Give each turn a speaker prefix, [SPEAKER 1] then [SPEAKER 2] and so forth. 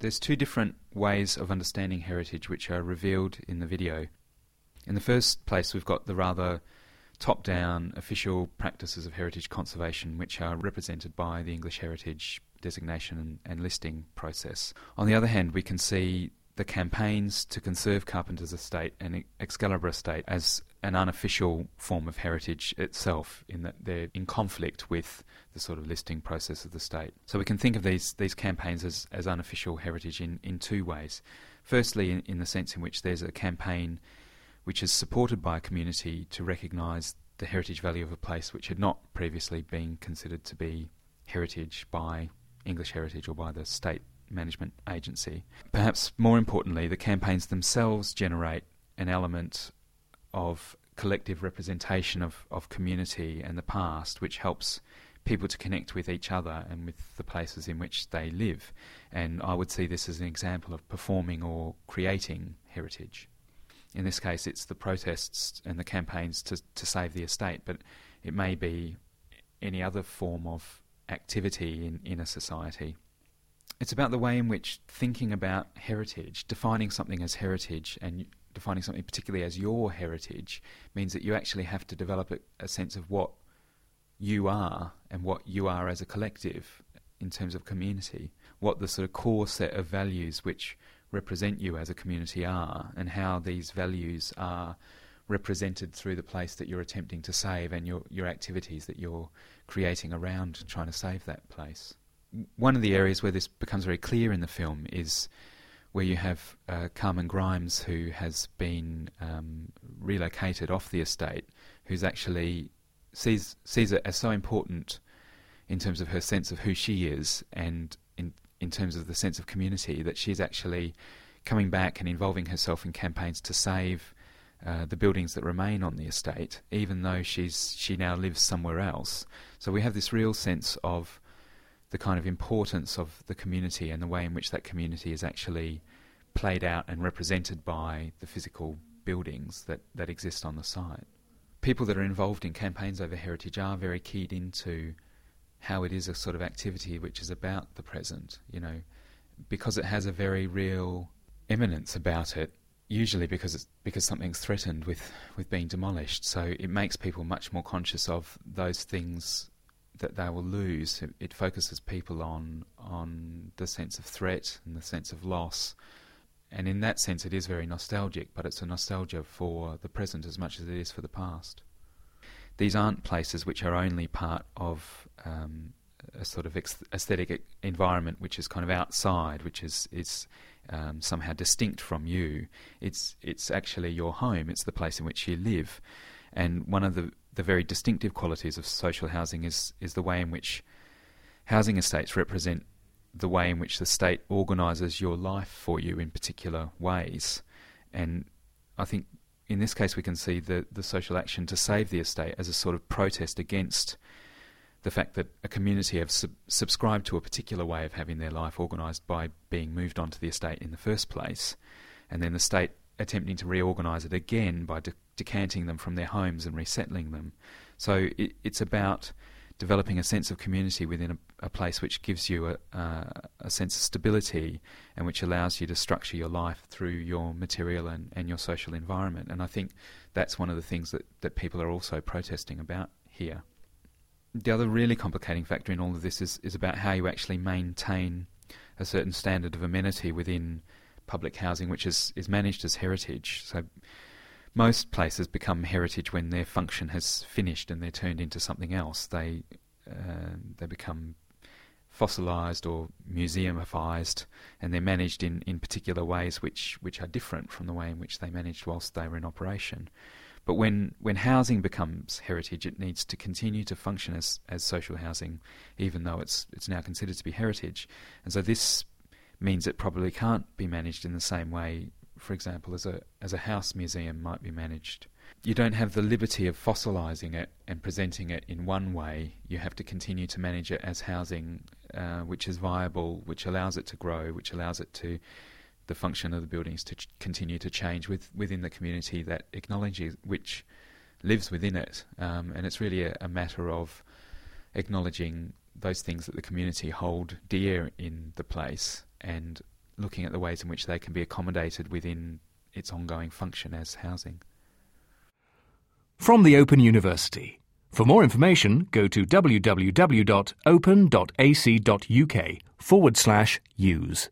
[SPEAKER 1] There's two different ways of understanding heritage which are revealed in the video. In the first place, we've got the rather top down official practices of heritage conservation, which are represented by the English Heritage designation and, and, listing process. On the other hand, we can see the campaigns to conserve Carpenter's estate and Excalibur estate as an unofficial form of heritage itself, in that they're in conflict with the sort of listing process of the state. So we can think of these, these campaigns as, as unofficial heritage in, in two ways. Firstly, in, in the sense in which there's a campaign which is supported by a community to recognise the heritage value of a place which had not previously been considered to be heritage by English Heritage or by the state management agency. Perhaps more importantly, the campaigns themselves generate an element of collective representation of, of community and the past, which helps people to connect with each other and with the places in which they live. And I would see this as an example of performing or creating heritage. In this case, it's the protests and the campaigns to, to save the estate, but it may be any other form of activity in, in a society. It's about the way in which thinking about heritage, defining something as heritage, and defining something particularly as your heritage, means that you actually have to develop a, a sense of what you are and what you are as a collective in terms of community, what the sort of core set of values which represent you as a community are, and how these values are represented through the place that you're attempting to save and your, your activities that you're creating around trying to save that place. One of the areas where this becomes very clear in the film is where you have uh, Carmen Grimes, who has been um, relocated off the estate, who's actually sees sees it as so important in terms of her sense of who she is and in in terms of the sense of community that she's actually coming back and involving herself in campaigns to save uh, the buildings that remain on the estate, even though she's she now lives somewhere else. So we have this real sense of the kind of importance of the community and the way in which that community is actually played out and represented by the physical buildings that, that exist on the site. People that are involved in campaigns over heritage are very keyed into how it is a sort of activity which is about the present, you know, because it has a very real eminence about it, usually because it's because something's threatened with, with being demolished. So it makes people much more conscious of those things that they will lose. It, it focuses people on on the sense of threat and the sense of loss. And in that sense, it is very nostalgic, but it's a nostalgia for the present as much as it is for the past these aren't places which are only part of um, a sort of aesthetic environment which is kind of outside, which is is um, somehow distinct from you. It's it's actually your home. It's the place in which you live, and one of the the very distinctive qualities of social housing is is the way in which housing estates represent the way in which the state organises your life for you in particular ways, and I think in this case, we can see the, the social action to save the estate as a sort of protest against the fact that a community have sub- subscribed to a particular way of having their life organised by being moved onto the estate in the first place, and then the state attempting to reorganise it again by de- decanting them from their homes and resettling them. So it, it's about developing a sense of community within a, a place which gives you a, uh, a, sense of stability and which allows you to structure your life through your material and, and your social environment. And I think that's one of the things that, that people are also protesting about here. The other really complicating factor in all of this is, is about how you actually maintain a certain standard of amenity within public housing, which is, is managed as heritage. So most places become heritage when their function has finished and they're turned into something else. They uh, they become fossilized or museumifized, and they're managed in, in particular ways which, which are different from the way in which they managed whilst they were in operation. But when, when housing becomes heritage, it needs to continue to function as, as social housing, even though it's it's now considered to be heritage. And so this means it probably can't be managed in the same way for example, as a as a house museum might be managed. You don't have the liberty of fossilizing it and presenting it in one way. You have to continue to manage it as housing, uh, which is viable, which allows it to grow, which allows it to the function of the buildings to ch- continue to change with, within the community that acknowledges which lives within it. Um, and it's really a, a matter of acknowledging those things that the community hold dear in the place and looking at the ways in which they can be accommodated within its ongoing function as housing.
[SPEAKER 2] From the Open University. For more information, go to www.open.ac.uk forward slash use.